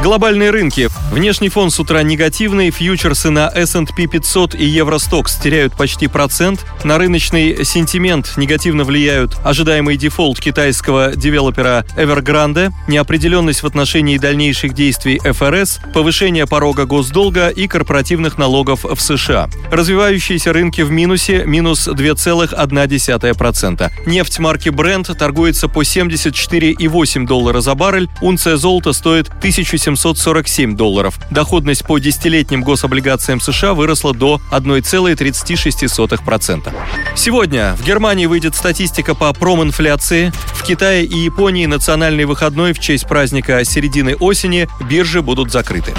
Глобальные рынки. Внешний фон с утра негативный, фьючерсы на S&P 500 и Euro Stoxx теряют почти процент. На рыночный сентимент негативно влияют ожидаемый дефолт китайского девелопера Evergrande, неопределенность в отношении дальнейших действий ФРС, повышение порога госдолга и корпоративных налогов в США. Развивающиеся рынки в минусе – минус 2,1%. Нефть марки Brent торгуется по 74,8 доллара за баррель, унция золота стоит 1700 747 долларов. Доходность по десятилетним гособлигациям США выросла до 1,36%. Сегодня в Германии выйдет статистика по проминфляции. В Китае и Японии национальный выходной в честь праздника середины осени биржи будут закрыты.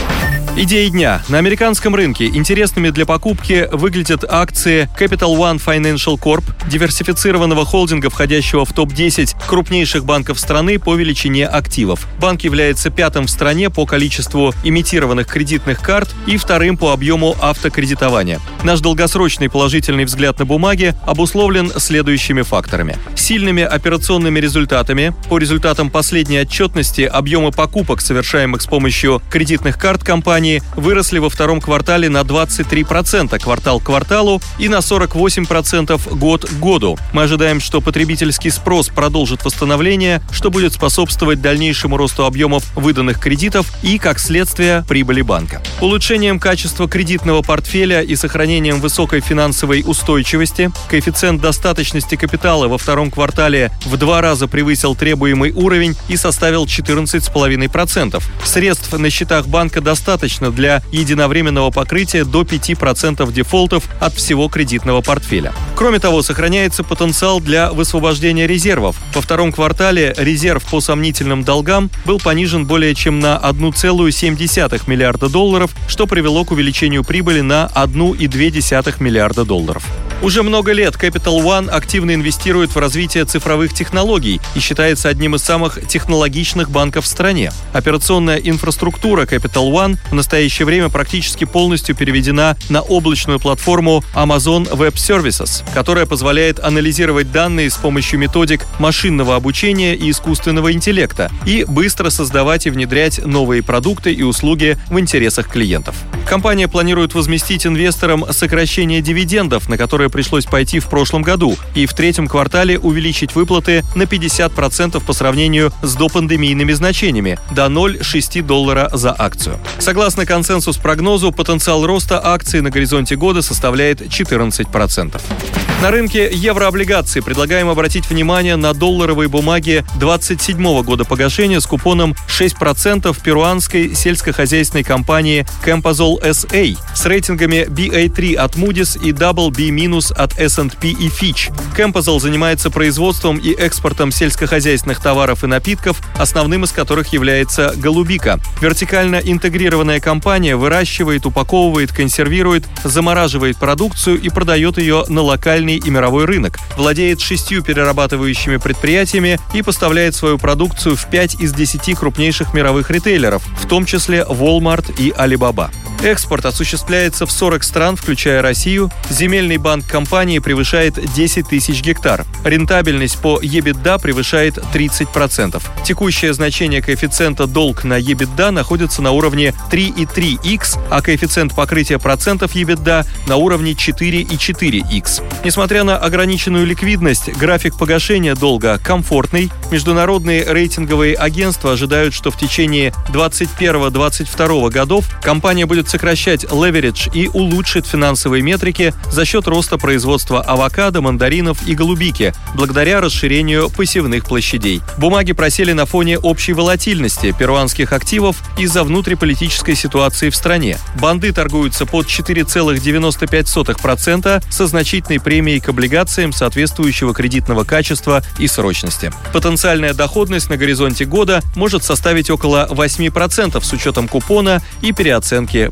Идеи дня. На американском рынке интересными для покупки выглядят акции Capital One Financial Corp, диверсифицированного холдинга, входящего в топ-10 крупнейших банков страны по величине активов. Банк является пятым в стране по количеству имитированных кредитных карт и вторым по объему автокредитования. Наш долгосрочный положительный взгляд на бумаги обусловлен следующими факторами. Сильными операционными результатами. По результатам последней отчетности объемы покупок, совершаемых с помощью кредитных карт компании, компании выросли во втором квартале на 23% квартал к кварталу и на 48% год к году. Мы ожидаем, что потребительский спрос продолжит восстановление, что будет способствовать дальнейшему росту объемов выданных кредитов и, как следствие, прибыли банка. Улучшением качества кредитного портфеля и сохранением высокой финансовой устойчивости коэффициент достаточности капитала во втором квартале в два раза превысил требуемый уровень и составил 14,5%. Средств на счетах банка достаточно достаточно для единовременного покрытия до 5% дефолтов от всего кредитного портфеля. Кроме того, сохраняется потенциал для высвобождения резервов. Во втором квартале резерв по сомнительным долгам был понижен более чем на 1,7 миллиарда долларов, что привело к увеличению прибыли на 1,2 миллиарда долларов. Уже много лет Capital One активно инвестирует в развитие цифровых технологий и считается одним из самых технологичных банков в стране. Операционная инфраструктура Capital One в настоящее время практически полностью переведена на облачную платформу Amazon Web Services, которая позволяет анализировать данные с помощью методик машинного обучения и искусственного интеллекта и быстро создавать и внедрять новые продукты и услуги в интересах клиентов. Компания планирует возместить инвесторам сокращение дивидендов, на которые пришлось пойти в прошлом году, и в третьем квартале увеличить выплаты на 50% по сравнению с допандемийными значениями до 0,6 доллара за акцию. Согласно консенсус-прогнозу, потенциал роста акций на горизонте года составляет 14%. На рынке еврооблигаций предлагаем обратить внимание на долларовые бумаги 27 года погашения с купоном 6% перуанской сельскохозяйственной компании Campazol SA с рейтингами BA3 от Moody's и BB- от S&P и Fitch. Campazol занимается производством и экспортом сельскохозяйственных товаров и напитков, основным из которых является голубика. Вертикально интегрированная компания выращивает, упаковывает, консервирует, замораживает продукцию и продает ее на локальный и мировой рынок, владеет шестью перерабатывающими предприятиями и поставляет свою продукцию в пять из десяти крупнейших мировых ритейлеров, в том числе Walmart и Alibaba. Экспорт осуществляется в 40 стран, включая Россию. Земельный банк компании превышает 10 тысяч гектар. Рентабельность по EBITDA превышает 30%. Текущее значение коэффициента долг на EBITDA находится на уровне 3,3x, а коэффициент покрытия процентов EBITDA на уровне 4,4x. Несмотря на ограниченную ликвидность, график погашения долга комфортный. Международные рейтинговые агентства ожидают, что в течение 2021-2022 годов компания будет сокращать леверидж и улучшит финансовые метрики за счет роста производства авокадо, мандаринов и голубики, благодаря расширению посевных площадей. Бумаги просели на фоне общей волатильности перуанских активов из-за внутриполитической ситуации в стране. Банды торгуются под 4,95% со значительной премией к облигациям соответствующего кредитного качества и срочности. Потенциальная доходность на горизонте года может составить около 8% с учетом купона и переоценки